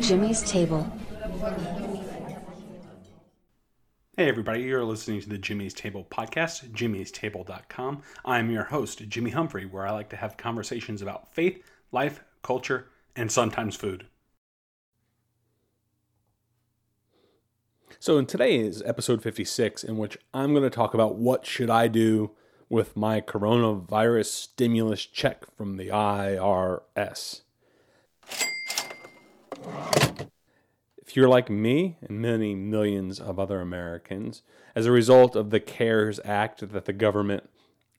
Jimmy's Table. Hey, everybody, you're listening to the Jimmy's Table podcast, jimmy'stable.com. I'm your host, Jimmy Humphrey, where I like to have conversations about faith, life, culture, and sometimes food. So, in today's episode 56, in which I'm going to talk about what should I do with my coronavirus stimulus check from the IRS. If you're like me and many millions of other Americans, as a result of the CARES Act that the government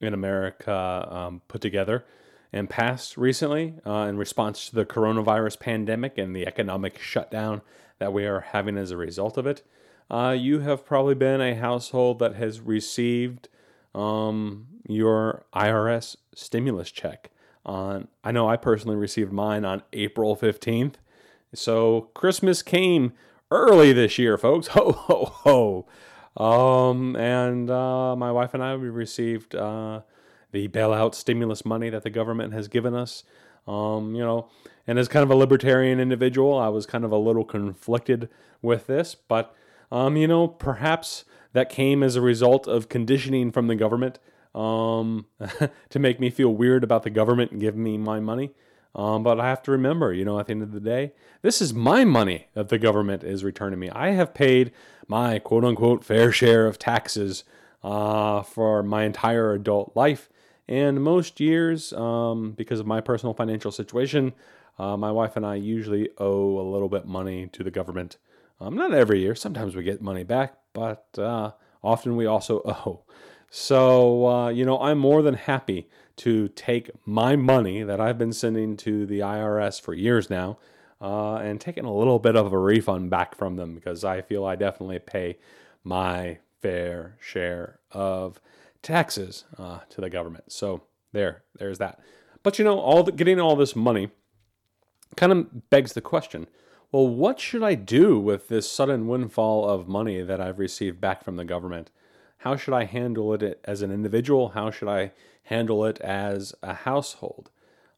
in America um, put together and passed recently uh, in response to the coronavirus pandemic and the economic shutdown that we are having as a result of it, uh, you have probably been a household that has received um, your IRS stimulus check on. I know I personally received mine on April 15th. So Christmas came early this year, folks. Ho, ho, ho. Um, and uh, my wife and I, we received uh, the bailout stimulus money that the government has given us. Um, you know, and as kind of a libertarian individual, I was kind of a little conflicted with this, but um, you know, perhaps that came as a result of conditioning from the government um, to make me feel weird about the government giving me my money. Um, but I have to remember, you know, at the end of the day, this is my money that the government is returning me. I have paid my quote unquote fair share of taxes uh, for my entire adult life. And most years, um, because of my personal financial situation, uh, my wife and I usually owe a little bit money to the government. Um, not every year. Sometimes we get money back, but uh, often we also owe. So, uh, you know, I'm more than happy to take my money that I've been sending to the IRS for years now uh, and taking a little bit of a refund back from them because I feel I definitely pay my fair share of taxes uh, to the government. So, there, there's that. But, you know, all the, getting all this money kind of begs the question well, what should I do with this sudden windfall of money that I've received back from the government? How should I handle it as an individual? How should I handle it as a household?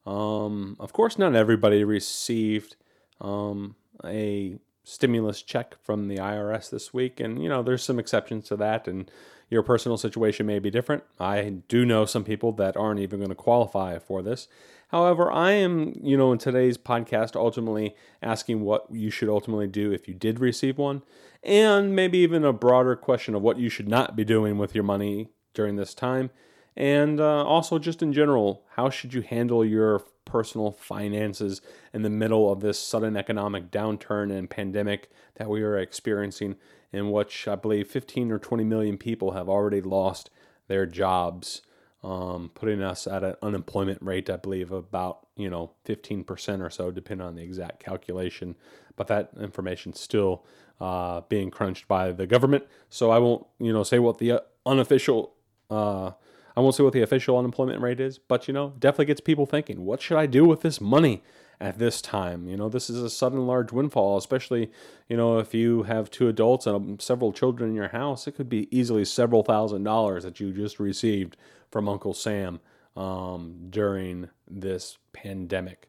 Um, of course, not everybody received um, a stimulus check from the IRS this week, and you know there's some exceptions to that, and your personal situation may be different. I do know some people that aren't even going to qualify for this, However, I am, you know, in today's podcast, ultimately asking what you should ultimately do if you did receive one, and maybe even a broader question of what you should not be doing with your money during this time. And uh, also, just in general, how should you handle your personal finances in the middle of this sudden economic downturn and pandemic that we are experiencing, in which I believe 15 or 20 million people have already lost their jobs um, putting us at an unemployment rate, I believe, about you know 15% or so, depending on the exact calculation. But that information still uh, being crunched by the government, so I won't you know say what the uh, unofficial. Uh, I won't say what the official unemployment rate is, but you know, definitely gets people thinking, what should I do with this money? At this time. You know, this is a sudden large windfall, especially, you know, if you have two adults and um, several children in your house, it could be easily several thousand dollars that you just received from Uncle Sam um, during this pandemic.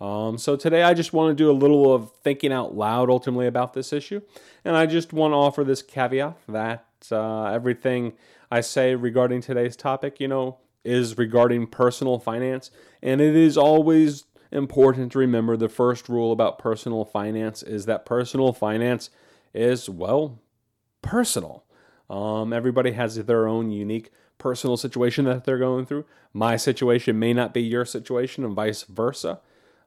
Um, so today I just want to do a little of thinking out loud ultimately about this issue. And I just want to offer this caveat that uh, everything I say regarding today's topic, you know, is regarding personal finance. And it is always important to remember the first rule about personal finance is that personal finance is, well, personal. Um, everybody has their own unique personal situation that they're going through. My situation may not be your situation, and vice versa.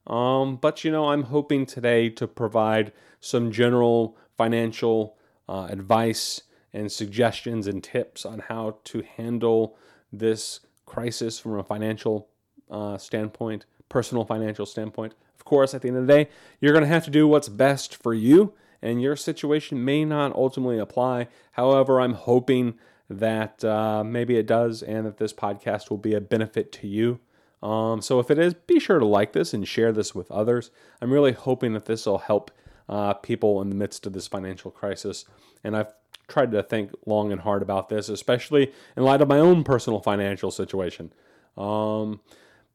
Um, but you know, I'm hoping today to provide some general financial uh, advice and suggestions and tips on how to handle this crisis from a financial uh, standpoint personal financial standpoint. Of course, at the end of the day, you're going to have to do what's best for you, and your situation may not ultimately apply. However, I'm hoping that uh, maybe it does, and that this podcast will be a benefit to you. Um, so if it is, be sure to like this and share this with others. I'm really hoping that this will help uh, people in the midst of this financial crisis. And I've tried to think long and hard about this, especially in light of my own personal financial situation. Um,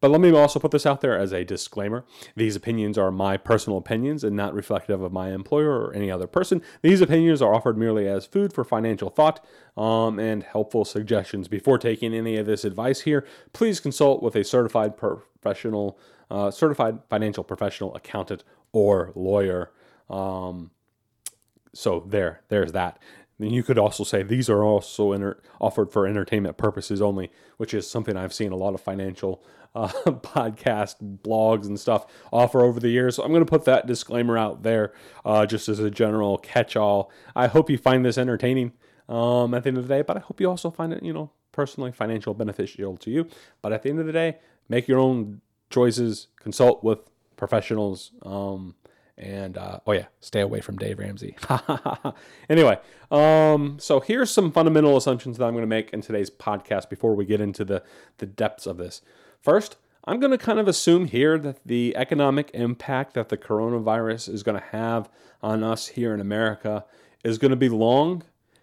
But let me also put this out there as a disclaimer. These opinions are my personal opinions and not reflective of my employer or any other person. These opinions are offered merely as food for financial thought um, and helpful suggestions. Before taking any of this advice here, please consult with a certified professional, uh, certified financial professional, accountant, or lawyer. Um, so there, there's that. And you could also say these are also inter- offered for entertainment purposes only, which is something I've seen a lot of financial uh, podcast blogs and stuff offer over the years. So I'm going to put that disclaimer out there uh, just as a general catch all. I hope you find this entertaining um, at the end of the day, but I hope you also find it, you know, personally financial beneficial to you. But at the end of the day, make your own choices, consult with professionals. Um, and uh, oh yeah, stay away from Dave Ramsey. anyway, um, so here's some fundamental assumptions that I'm going to make in today's podcast before we get into the the depths of this. First, I'm going to kind of assume here that the economic impact that the coronavirus is going to have on us here in America is going to be long,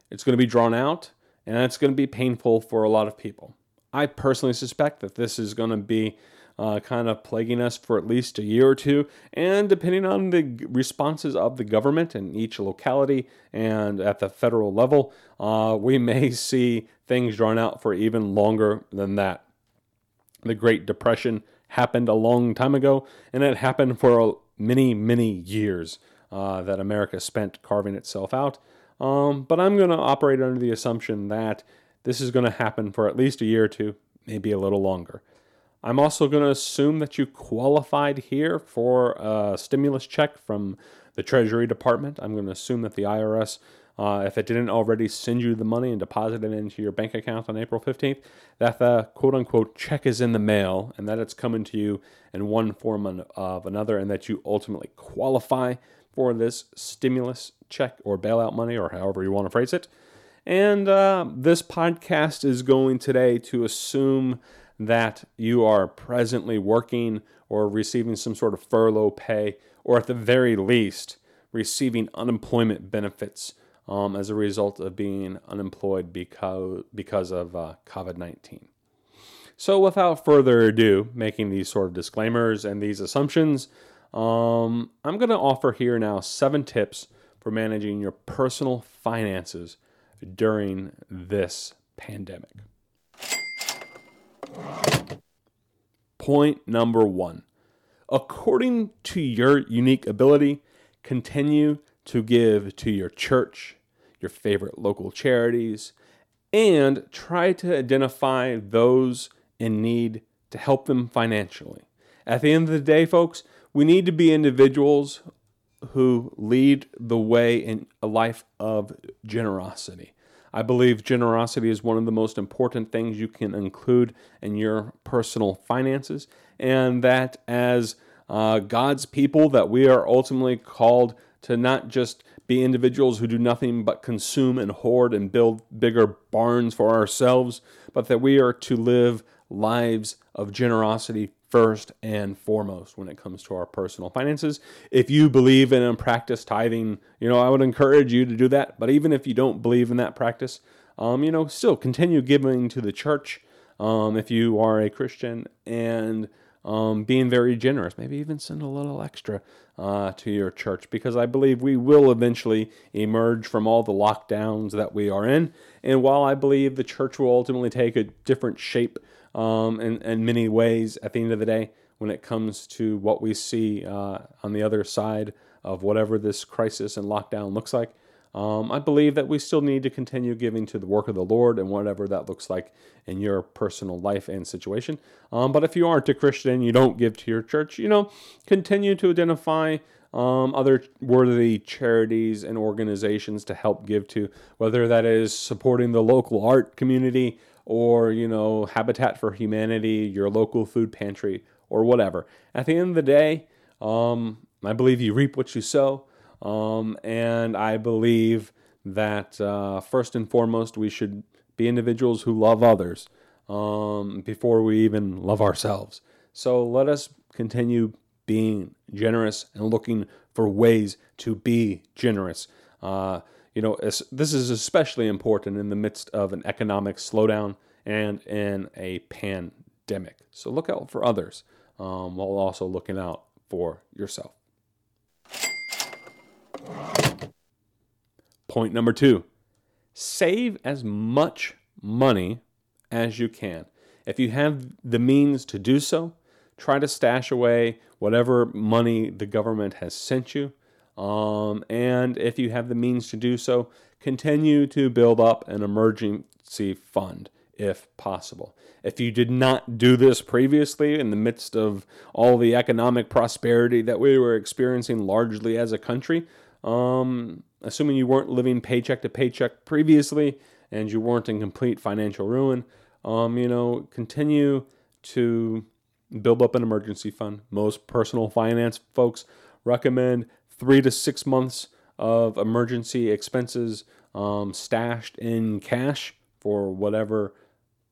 it's going to be drawn out, and it's going to be painful for a lot of people. I personally suspect that this is going to be uh, kind of plaguing us for at least a year or two. And depending on the responses of the government in each locality and at the federal level, uh, we may see things drawn out for even longer than that. The Great Depression happened a long time ago, and it happened for many, many years uh, that America spent carving itself out. Um, but I'm going to operate under the assumption that this is going to happen for at least a year or two, maybe a little longer. I'm also going to assume that you qualified here for a stimulus check from the Treasury Department. I'm going to assume that the IRS, uh, if it didn't already send you the money and deposit it into your bank account on April 15th, that the quote unquote check is in the mail and that it's coming to you in one form of another and that you ultimately qualify for this stimulus check or bailout money or however you want to phrase it. And uh, this podcast is going today to assume that you are presently working or receiving some sort of furlough pay, or at the very least, receiving unemployment benefits um, as a result of being unemployed because, because of uh, COVID 19. So, without further ado, making these sort of disclaimers and these assumptions, um, I'm going to offer here now seven tips for managing your personal finances during this pandemic. Point number one according to your unique ability, continue to give to your church, your favorite local charities, and try to identify those in need to help them financially. At the end of the day, folks, we need to be individuals who lead the way in a life of generosity. I believe generosity is one of the most important things you can include in your personal finances, and that as uh, God's people, that we are ultimately called to not just be individuals who do nothing but consume and hoard and build bigger barns for ourselves, but that we are to live lives of generosity first and foremost when it comes to our personal finances. If you believe in and practice tithing, you know, I would encourage you to do that. But even if you don't believe in that practice, um, you know, still continue giving to the church um, if you are a Christian and um, being very generous. Maybe even send a little extra uh, to your church because I believe we will eventually emerge from all the lockdowns that we are in. And while I believe the church will ultimately take a different shape um, in, in many ways at the end of the day when it comes to what we see uh, on the other side of whatever this crisis and lockdown looks like. Um, I believe that we still need to continue giving to the work of the Lord and whatever that looks like in your personal life and situation. Um, but if you aren't a Christian, you don't give to your church, you know, continue to identify um, other worthy charities and organizations to help give to, whether that is supporting the local art community, or, you know, Habitat for Humanity, your local food pantry, or whatever. At the end of the day, um, I believe you reap what you sow. Um, and I believe that uh, first and foremost, we should be individuals who love others um, before we even love ourselves. So let us continue being generous and looking for ways to be generous. Uh, you know, this is especially important in the midst of an economic slowdown and in a pandemic. So look out for others um, while also looking out for yourself. Point number two save as much money as you can. If you have the means to do so, try to stash away whatever money the government has sent you. Um, and if you have the means to do so, continue to build up an emergency fund if possible. If you did not do this previously in the midst of all the economic prosperity that we were experiencing largely as a country, um, assuming you weren't living paycheck to paycheck previously and you weren't in complete financial ruin, um, you know, continue to build up an emergency fund. Most personal finance folks recommend three to six months of emergency expenses um, stashed in cash for whatever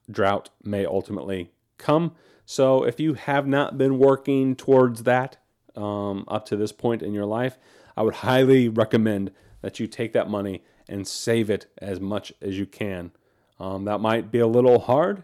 drought may ultimately come. So, if you have not been working towards that um, up to this point in your life, I would highly recommend that you take that money and save it as much as you can. Um, that might be a little hard,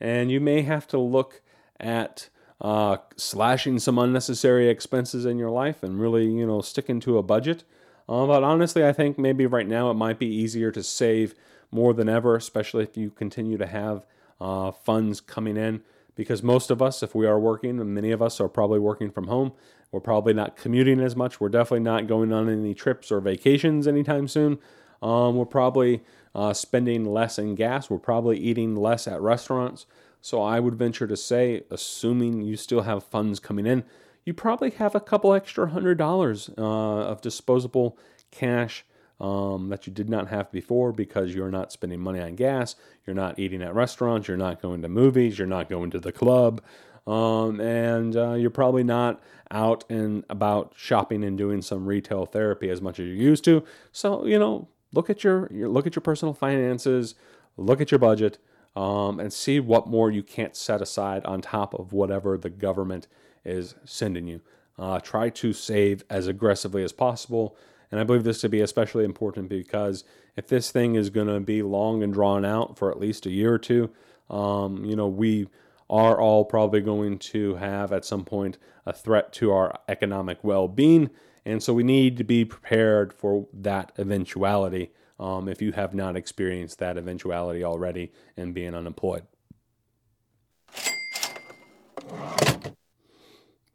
and you may have to look at uh, slashing some unnecessary expenses in your life and really, you know, sticking to a budget. Uh, but honestly, I think maybe right now it might be easier to save more than ever, especially if you continue to have uh, funds coming in. Because most of us, if we are working, and many of us are probably working from home, we're probably not commuting as much. We're definitely not going on any trips or vacations anytime soon. Um, we're probably uh, spending less in gas. We're probably eating less at restaurants. So I would venture to say, assuming you still have funds coming in, you probably have a couple extra hundred dollars uh, of disposable cash um, that you did not have before because you're not spending money on gas, you're not eating at restaurants, you're not going to movies, you're not going to the club, um, and uh, you're probably not out and about shopping and doing some retail therapy as much as you used to. So you know, look at your, your look at your personal finances, look at your budget, um, and see what more you can't set aside on top of whatever the government is sending you. Uh, try to save as aggressively as possible. And I believe this to be especially important because if this thing is going to be long and drawn out for at least a year or two, um, you know, we are all probably going to have at some point a threat to our economic well being. And so we need to be prepared for that eventuality um, if you have not experienced that eventuality already and being unemployed.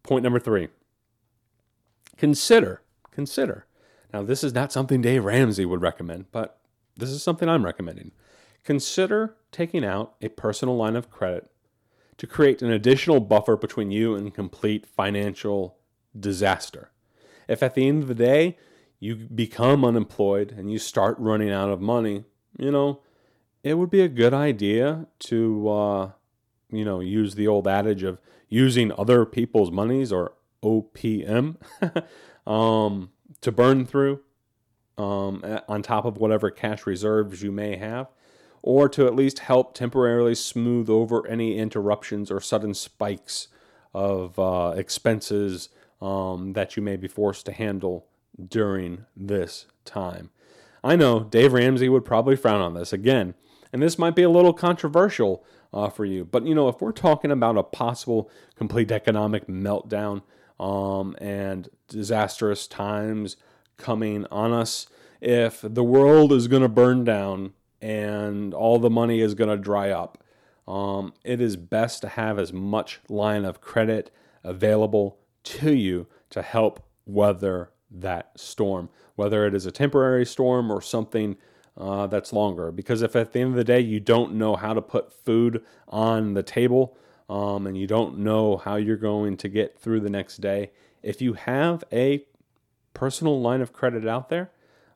Point number three consider, consider. Now, this is not something Dave Ramsey would recommend, but this is something I'm recommending. Consider taking out a personal line of credit to create an additional buffer between you and complete financial disaster. If at the end of the day you become unemployed and you start running out of money, you know, it would be a good idea to, uh, you know, use the old adage of using other people's monies or OPM um, to burn through um, on top of whatever cash reserves you may have, or to at least help temporarily smooth over any interruptions or sudden spikes of uh, expenses um, that you may be forced to handle during this time. I know Dave Ramsey would probably frown on this again, and this might be a little controversial uh, for you, but you know, if we're talking about a possible complete economic meltdown um, and disastrous times coming on us, if the world is going to burn down and all the money is going to dry up, um, it is best to have as much line of credit available to you to help weather that storm, whether it is a temporary storm or something uh, that's longer. Because if at the end of the day you don't know how to put food on the table um, and you don't know how you're going to get through the next day, if you have a personal line of credit out there,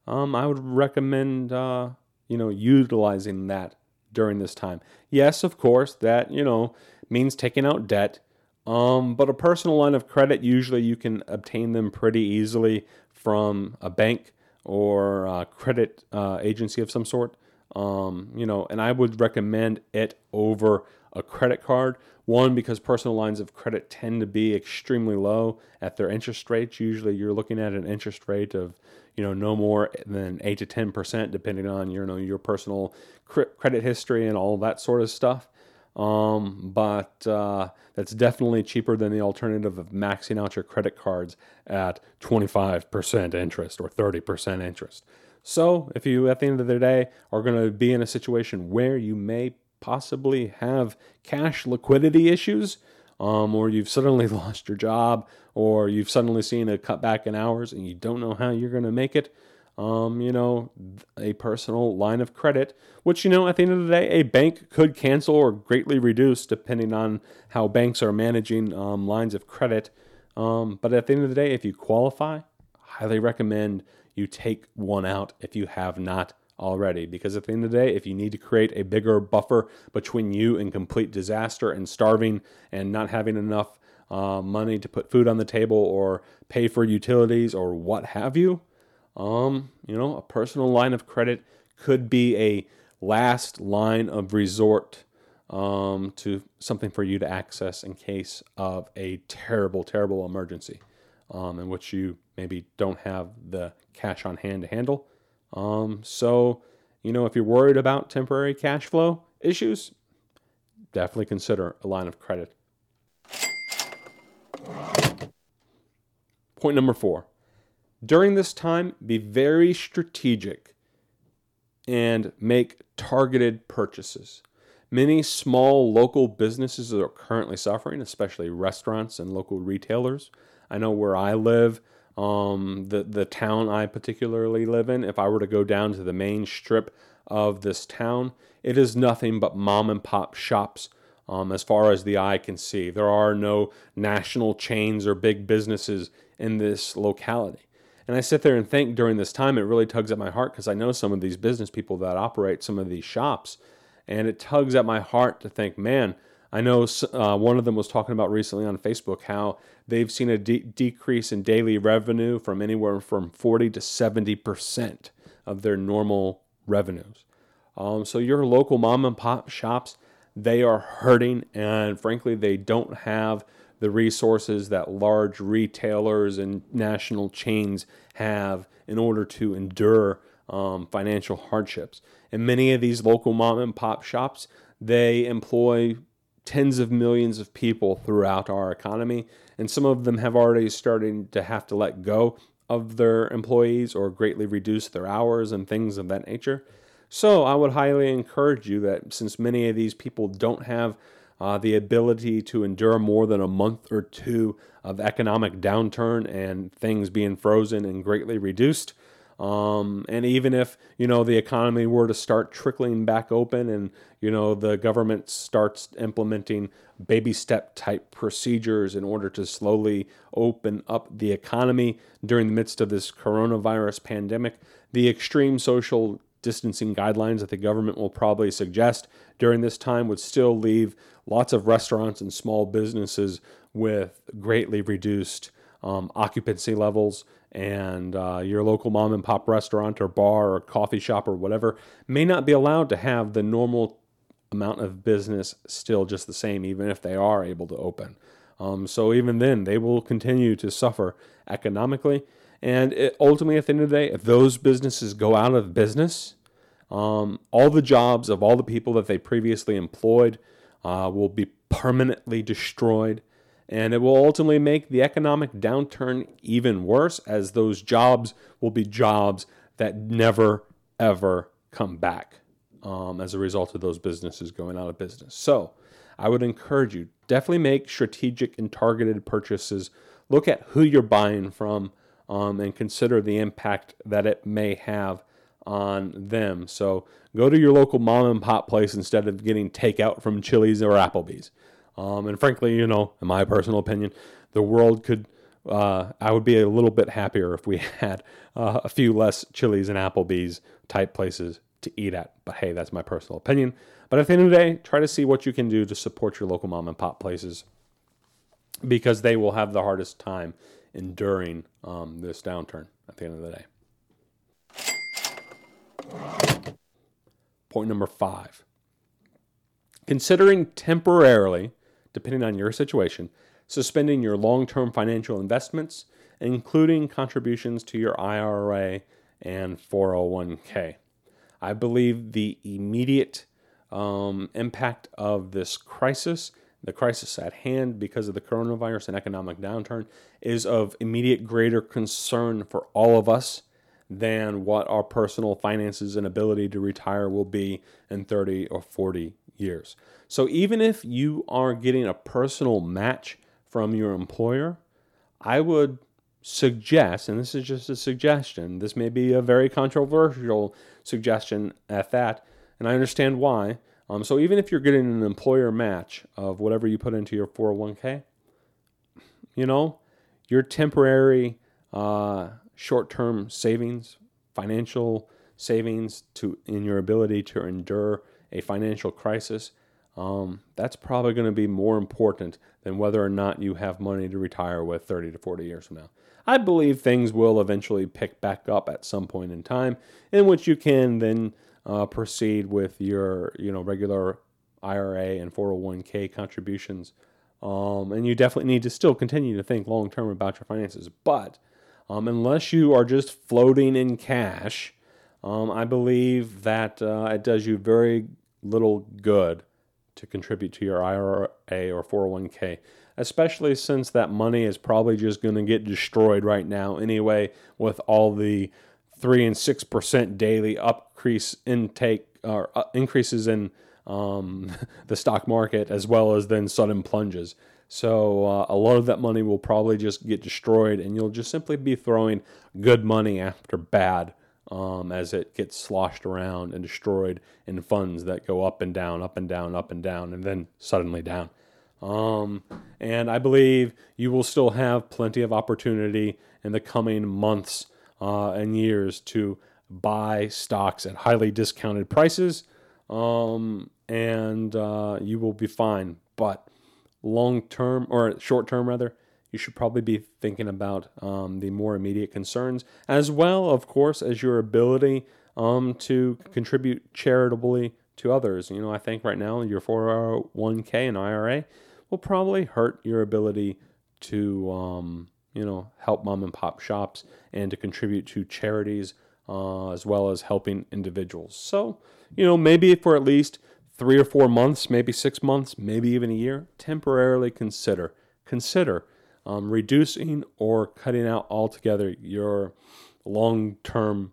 um, I would recommend uh, you know utilizing that during this time. Yes, of course, that you know means taking out debt um, but a personal line of credit, usually you can obtain them pretty easily from a bank or a credit uh, agency of some sort. Um, you know, and I would recommend it over a credit card. One, because personal lines of credit tend to be extremely low at their interest rates. Usually, you're looking at an interest rate of, you know, no more than eight to ten percent, depending on you know your personal credit history and all that sort of stuff. Um, but uh, that's definitely cheaper than the alternative of maxing out your credit cards at 25% interest or 30% interest. So, if you at the end of the day are going to be in a situation where you may possibly have cash liquidity issues, um, or you've suddenly lost your job, or you've suddenly seen a cutback in hours and you don't know how you're going to make it, um, you know, a personal line of credit, which, you know, at the end of the day, a bank could cancel or greatly reduce depending on how banks are managing um, lines of credit. Um, but at the end of the day, if you qualify, highly recommend you take one out if you have not already. Because at the end of the day, if you need to create a bigger buffer between you and complete disaster and starving and not having enough uh, money to put food on the table or pay for utilities or what have you, um, you know, a personal line of credit could be a last line of resort um, to something for you to access in case of a terrible, terrible emergency um, in which you maybe don't have the cash on hand to handle. Um, so, you know, if you're worried about temporary cash flow issues, definitely consider a line of credit. Point number four during this time, be very strategic and make targeted purchases. Many small local businesses are currently suffering, especially restaurants and local retailers. I know where I live, um, the the town I particularly live in. If I were to go down to the main strip of this town, it is nothing but mom and pop shops. Um, as far as the eye can see, there are no national chains or big businesses in this locality. And I sit there and think during this time, it really tugs at my heart because I know some of these business people that operate some of these shops. And it tugs at my heart to think, man, I know uh, one of them was talking about recently on Facebook how they've seen a de- decrease in daily revenue from anywhere from 40 to 70% of their normal revenues. Um, so your local mom and pop shops, they are hurting, and frankly, they don't have the resources that large retailers and national chains have in order to endure um, financial hardships. And many of these local mom and pop shops, they employ tens of millions of people throughout our economy. And some of them have already started to have to let go of their employees or greatly reduce their hours and things of that nature. So I would highly encourage you that since many of these people don't have uh, the ability to endure more than a month or two of economic downturn and things being frozen and greatly reduced. Um, and even if you know the economy were to start trickling back open, and you know the government starts implementing baby step type procedures in order to slowly open up the economy during the midst of this coronavirus pandemic, the extreme social distancing guidelines that the government will probably suggest during this time would still leave lots of restaurants and small businesses with greatly reduced um, occupancy levels. And uh, your local mom and pop restaurant or bar or coffee shop or whatever may not be allowed to have the normal amount of business still just the same, even if they are able to open. Um, so even then, they will continue to suffer economically. And it, ultimately, at the end of the day, if those businesses go out of business, um, all the jobs of all the people that they previously employed uh, will be permanently destroyed. And it will ultimately make the economic downturn even worse, as those jobs will be jobs that never, ever come back um, as a result of those businesses going out of business. So I would encourage you definitely make strategic and targeted purchases. Look at who you're buying from um, and consider the impact that it may have on them. So go to your local mom and pop place instead of getting takeout from Chili's or Applebee's. Um, and frankly, you know, in my personal opinion, the world could. Uh, I would be a little bit happier if we had uh, a few less Chili's and Applebee's type places to eat at. But hey, that's my personal opinion. But at the end of the day, try to see what you can do to support your local mom and pop places because they will have the hardest time enduring um, this downturn at the end of the day. Point number five considering temporarily, depending on your situation, suspending your long term financial investments, including contributions to your IRA and 401k. I believe the immediate um, impact of this crisis, the crisis at hand because of the coronavirus and economic downturn, is of immediate greater concern for all of us than what our personal finances and ability to retire will be in 30 or 40 years. So even if you are getting a personal match from your employer, I would suggest, and this is just a suggestion, this may be a very controversial suggestion at that, and I understand why. Um, so even if you're getting an employer match of whatever you put into your 401k, you know, your temporary uh, short-term savings, financial savings to in your ability to endure a financial crisis, um, that's probably going to be more important than whether or not you have money to retire with 30 to 40 years from now. I believe things will eventually pick back up at some point in time, in which you can then uh, proceed with your you know regular IRA and 401k contributions. Um, and you definitely need to still continue to think long term about your finances. But um, unless you are just floating in cash, um, I believe that uh, it does you very little good to contribute to your IRA or 401k, especially since that money is probably just going to get destroyed right now anyway with all the 3 and 6% daily increase intake or uh, increases in um, the stock market as well as then sudden plunges. So uh, a lot of that money will probably just get destroyed, and you'll just simply be throwing good money after bad um, as it gets sloshed around and destroyed in funds that go up and down, up and down, up and down, and then suddenly down. Um, and I believe you will still have plenty of opportunity in the coming months uh, and years to buy stocks at highly discounted prices, um, and uh, you will be fine. But long term or short term rather, you should probably be thinking about um, the more immediate concerns, as well, of course, as your ability um, to contribute charitably to others. You know, I think right now your 401k and IRA will probably hurt your ability to, um, you know, help mom and pop shops and to contribute to charities uh, as well as helping individuals. So, you know, maybe for at least three or four months, maybe six months, maybe even a year, temporarily consider consider um, reducing or cutting out altogether your long-term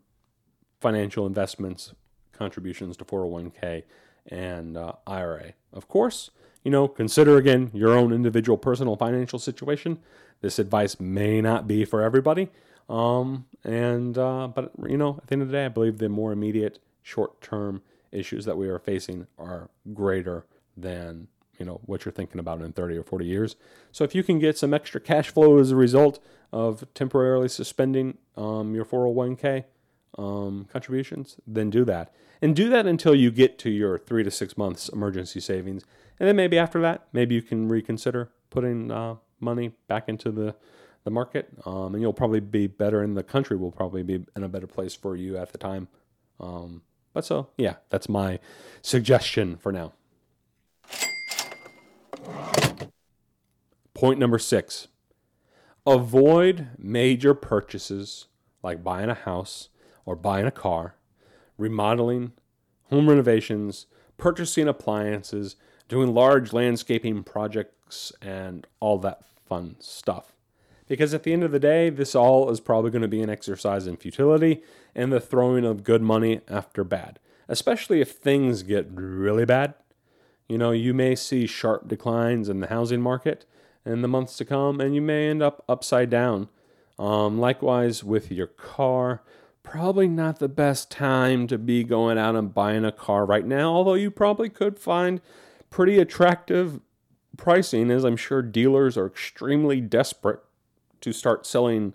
financial investments contributions to 401k and uh, IRA. Of course, you know, consider again your own individual personal financial situation. This advice may not be for everybody. Um, and uh, but you know, at the end of the day, I believe the more immediate, short-term issues that we are facing are greater than you know what you're thinking about in 30 or 40 years. So if you can get some extra cash flow as a result of temporarily suspending um, your 401k um, contributions, then do that, and do that until you get to your three to six months emergency savings, and then maybe after that, maybe you can reconsider putting uh, money back into the the market, um, and you'll probably be better, in the country will probably be in a better place for you at the time. But so, yeah, that's my suggestion for now. Point number six avoid major purchases like buying a house or buying a car, remodeling, home renovations, purchasing appliances, doing large landscaping projects, and all that fun stuff. Because at the end of the day, this all is probably going to be an exercise in futility and the throwing of good money after bad, especially if things get really bad. You know, you may see sharp declines in the housing market in the months to come, and you may end up upside down. Um, likewise, with your car, probably not the best time to be going out and buying a car right now, although you probably could find pretty attractive pricing, as I'm sure dealers are extremely desperate to start selling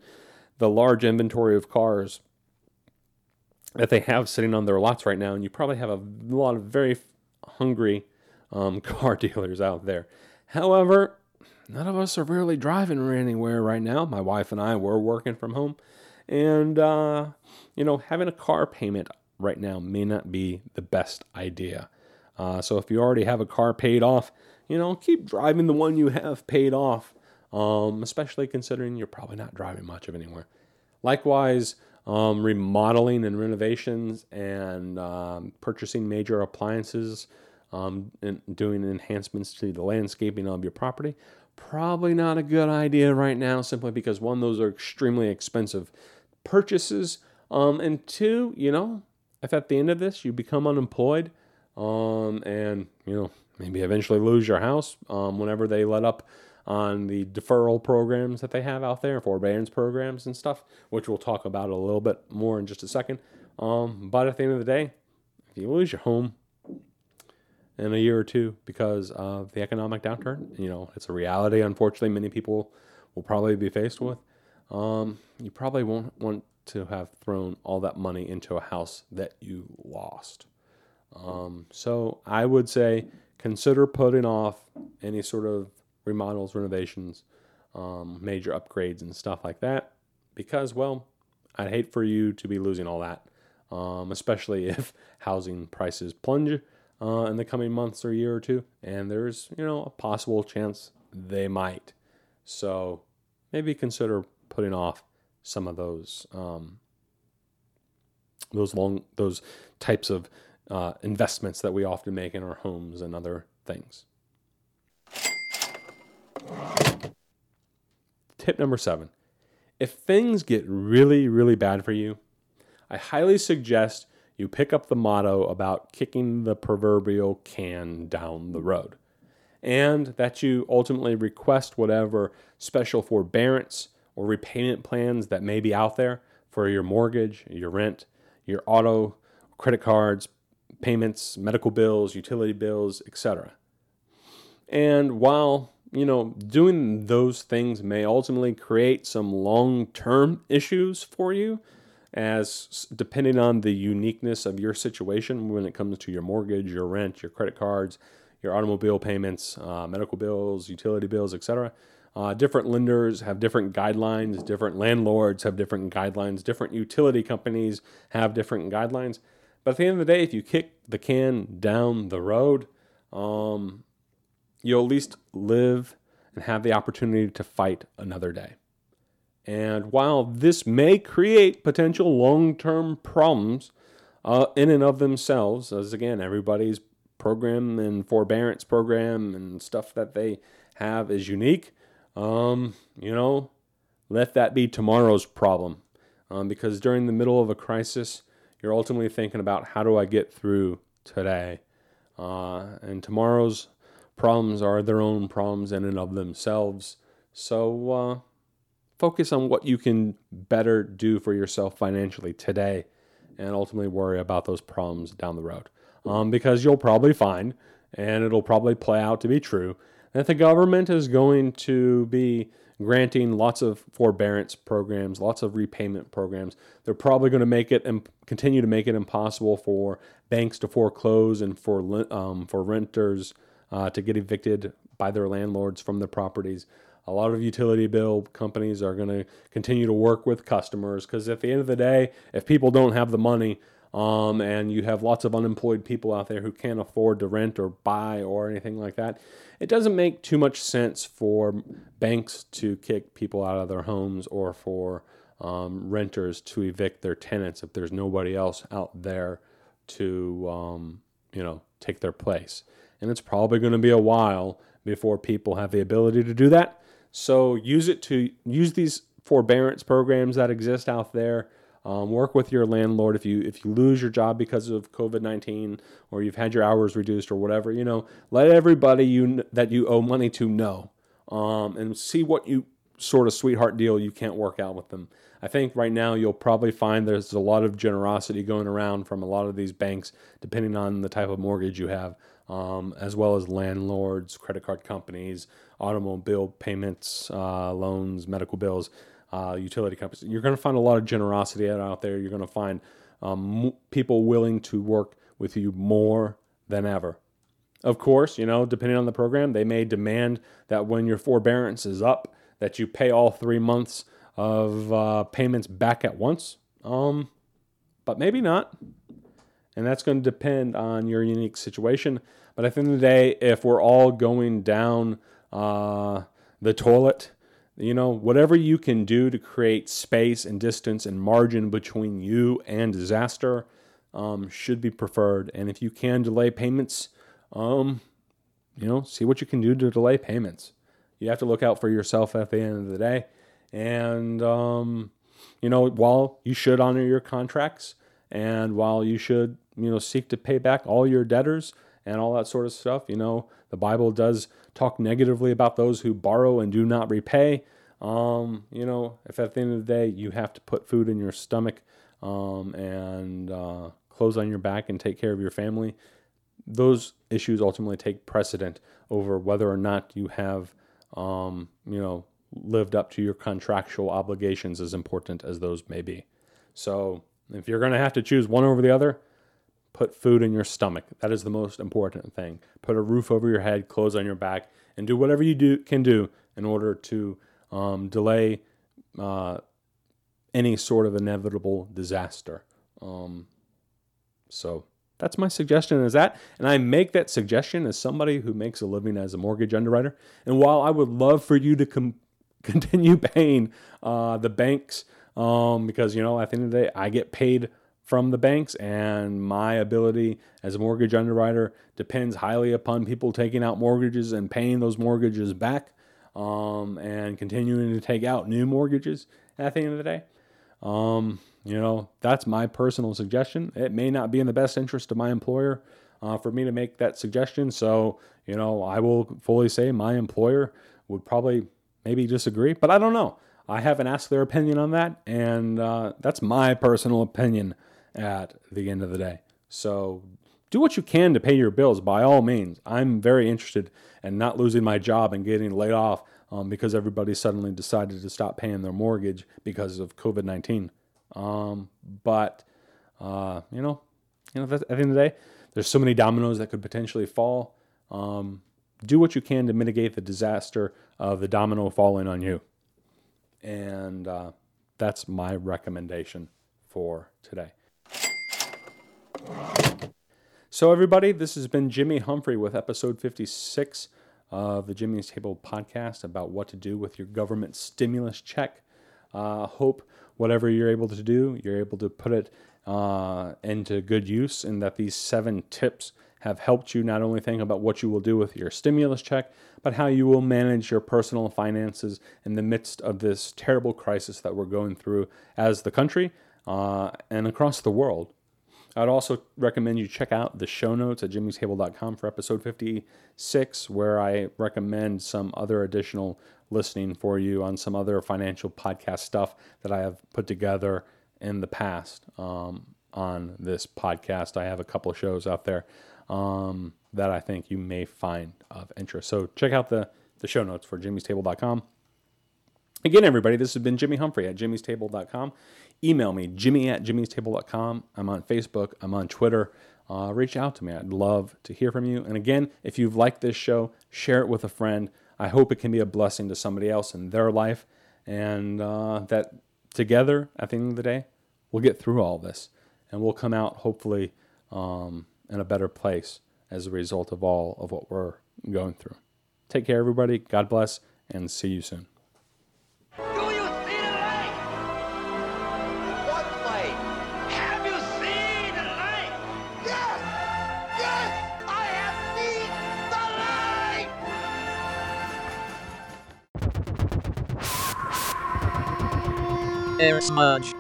the large inventory of cars that they have sitting on their lots right now. And you probably have a lot of very hungry um, car dealers out there. However, none of us are really driving anywhere right now. My wife and I were working from home. And, uh, you know, having a car payment right now may not be the best idea. Uh, so if you already have a car paid off, you know, keep driving the one you have paid off um, especially considering you're probably not driving much of anywhere. Likewise, um, remodeling and renovations and um, purchasing major appliances um, and doing enhancements to the landscaping of your property. Probably not a good idea right now, simply because one, those are extremely expensive purchases, um, and two, you know, if at the end of this you become unemployed, um, and you know maybe eventually lose your house, whenever they let up on the deferral programs that they have out there, forbearance programs and stuff, which we'll talk about a little bit more in just a second. Um, but at the end of the day, if you lose your home, in a year or two because of the economic downturn. You know, it's a reality, unfortunately, many people will probably be faced with. Um, you probably won't want to have thrown all that money into a house that you lost. Um, so I would say consider putting off any sort of remodels, renovations, um, major upgrades, and stuff like that because, well, I'd hate for you to be losing all that, um, especially if housing prices plunge uh, in the coming months or year or two, and there's you know a possible chance they might. So maybe consider putting off some of those um, those long those types of uh, investments that we often make in our homes and other things. Tip number seven. If things get really, really bad for you, I highly suggest you pick up the motto about kicking the proverbial can down the road. And that you ultimately request whatever special forbearance or repayment plans that may be out there for your mortgage, your rent, your auto, credit cards, payments, medical bills, utility bills, etc. And while, you know, doing those things may ultimately create some long-term issues for you, as depending on the uniqueness of your situation when it comes to your mortgage, your rent, your credit cards, your automobile payments, uh, medical bills, utility bills, etc. Uh, different lenders have different guidelines, different landlords have different guidelines, different utility companies have different guidelines. But at the end of the day, if you kick the can down the road, um, you'll at least live and have the opportunity to fight another day. And while this may create potential long term problems uh, in and of themselves, as again, everybody's program and forbearance program and stuff that they have is unique, um, you know, let that be tomorrow's problem. Um, because during the middle of a crisis, you're ultimately thinking about how do I get through today? Uh, and tomorrow's problems are their own problems in and of themselves. So, uh, focus on what you can better do for yourself financially today and ultimately worry about those problems down the road. Um, because you'll probably find, and it'll probably play out to be true, that the government is going to be granting lots of forbearance programs, lots of repayment programs. They're probably going to make it and continue to make it impossible for banks to foreclose and for um, for renters uh, to get evicted by their landlords from their properties a lot of utility bill companies are going to continue to work with customers because at the end of the day, if people don't have the money um, and you have lots of unemployed people out there who can't afford to rent or buy or anything like that, it doesn't make too much sense for banks to kick people out of their homes or for um, renters to evict their tenants if there's nobody else out there to, um, you know, take their place. And it's probably going to be a while before people have the ability to do that. So use it to use these forbearance programs that exist out there. Um, work with your landlord if you if you lose your job because of COVID nineteen or you've had your hours reduced or whatever. You know, let everybody you that you owe money to know, um, and see what you sort of sweetheart deal you can't work out with them. I think right now you'll probably find there's a lot of generosity going around from a lot of these banks, depending on the type of mortgage you have, um, as well as landlords, credit card companies, automobile payments, uh, loans, medical bills, uh, utility companies. You're going to find a lot of generosity out there. You're going to find um, people willing to work with you more than ever. Of course, you know, depending on the program, they may demand that when your forbearance is up, that you pay all three months of uh, payments back at once. Um, but maybe not. And that's going to depend on your unique situation. But at the end of the day, if we're all going down uh, the toilet, you know, whatever you can do to create space and distance and margin between you and disaster um, should be preferred. And if you can delay payments um, you know, see what you can do to delay payments. You have to look out for yourself at the end of the day. And, um, you know, while you should honor your contracts and while you should, you know, seek to pay back all your debtors and all that sort of stuff, you know, the Bible does talk negatively about those who borrow and do not repay. Um, you know, if at the end of the day you have to put food in your stomach um, and uh, clothes on your back and take care of your family, those issues ultimately take precedent over whether or not you have, um, you know, lived up to your contractual obligations, as important as those may be. So, if you're going to have to choose one over the other, put food in your stomach. That is the most important thing. Put a roof over your head, clothes on your back, and do whatever you do can do in order to um, delay uh, any sort of inevitable disaster. Um, so that's my suggestion is that and i make that suggestion as somebody who makes a living as a mortgage underwriter and while i would love for you to com- continue paying uh, the banks um, because you know at the end of the day i get paid from the banks and my ability as a mortgage underwriter depends highly upon people taking out mortgages and paying those mortgages back um, and continuing to take out new mortgages at the end of the day um, you know, that's my personal suggestion. It may not be in the best interest of my employer uh, for me to make that suggestion. So, you know, I will fully say my employer would probably maybe disagree, but I don't know. I haven't asked their opinion on that, and uh, that's my personal opinion at the end of the day. So, do what you can to pay your bills by all means. I'm very interested in not losing my job and getting laid off um, because everybody suddenly decided to stop paying their mortgage because of COVID 19. Um, but uh, you know, you know, at the end of the day, there's so many dominoes that could potentially fall. Um, do what you can to mitigate the disaster of the domino falling on you, and uh, that's my recommendation for today. So, everybody, this has been Jimmy Humphrey with episode 56 of the Jimmy's Table podcast about what to do with your government stimulus check. Uh, hope whatever you're able to do, you're able to put it uh, into good use, and that these seven tips have helped you not only think about what you will do with your stimulus check, but how you will manage your personal finances in the midst of this terrible crisis that we're going through as the country uh, and across the world. I'd also recommend you check out the show notes at jimmystable.com for episode 56, where I recommend some other additional listening for you on some other financial podcast stuff that I have put together in the past um, on this podcast. I have a couple of shows out there um, that I think you may find of interest. So check out the, the show notes for jimmystable.com. Again, everybody, this has been Jimmy Humphrey at jimmystable.com. Email me, jimmy at jimmystable.com. I'm on Facebook, I'm on Twitter. Uh, reach out to me. I'd love to hear from you. And again, if you've liked this show, share it with a friend. I hope it can be a blessing to somebody else in their life, and uh, that together, at the end of the day, we'll get through all this and we'll come out hopefully um, in a better place as a result of all of what we're going through. Take care, everybody. God bless, and see you soon. Air Smudge.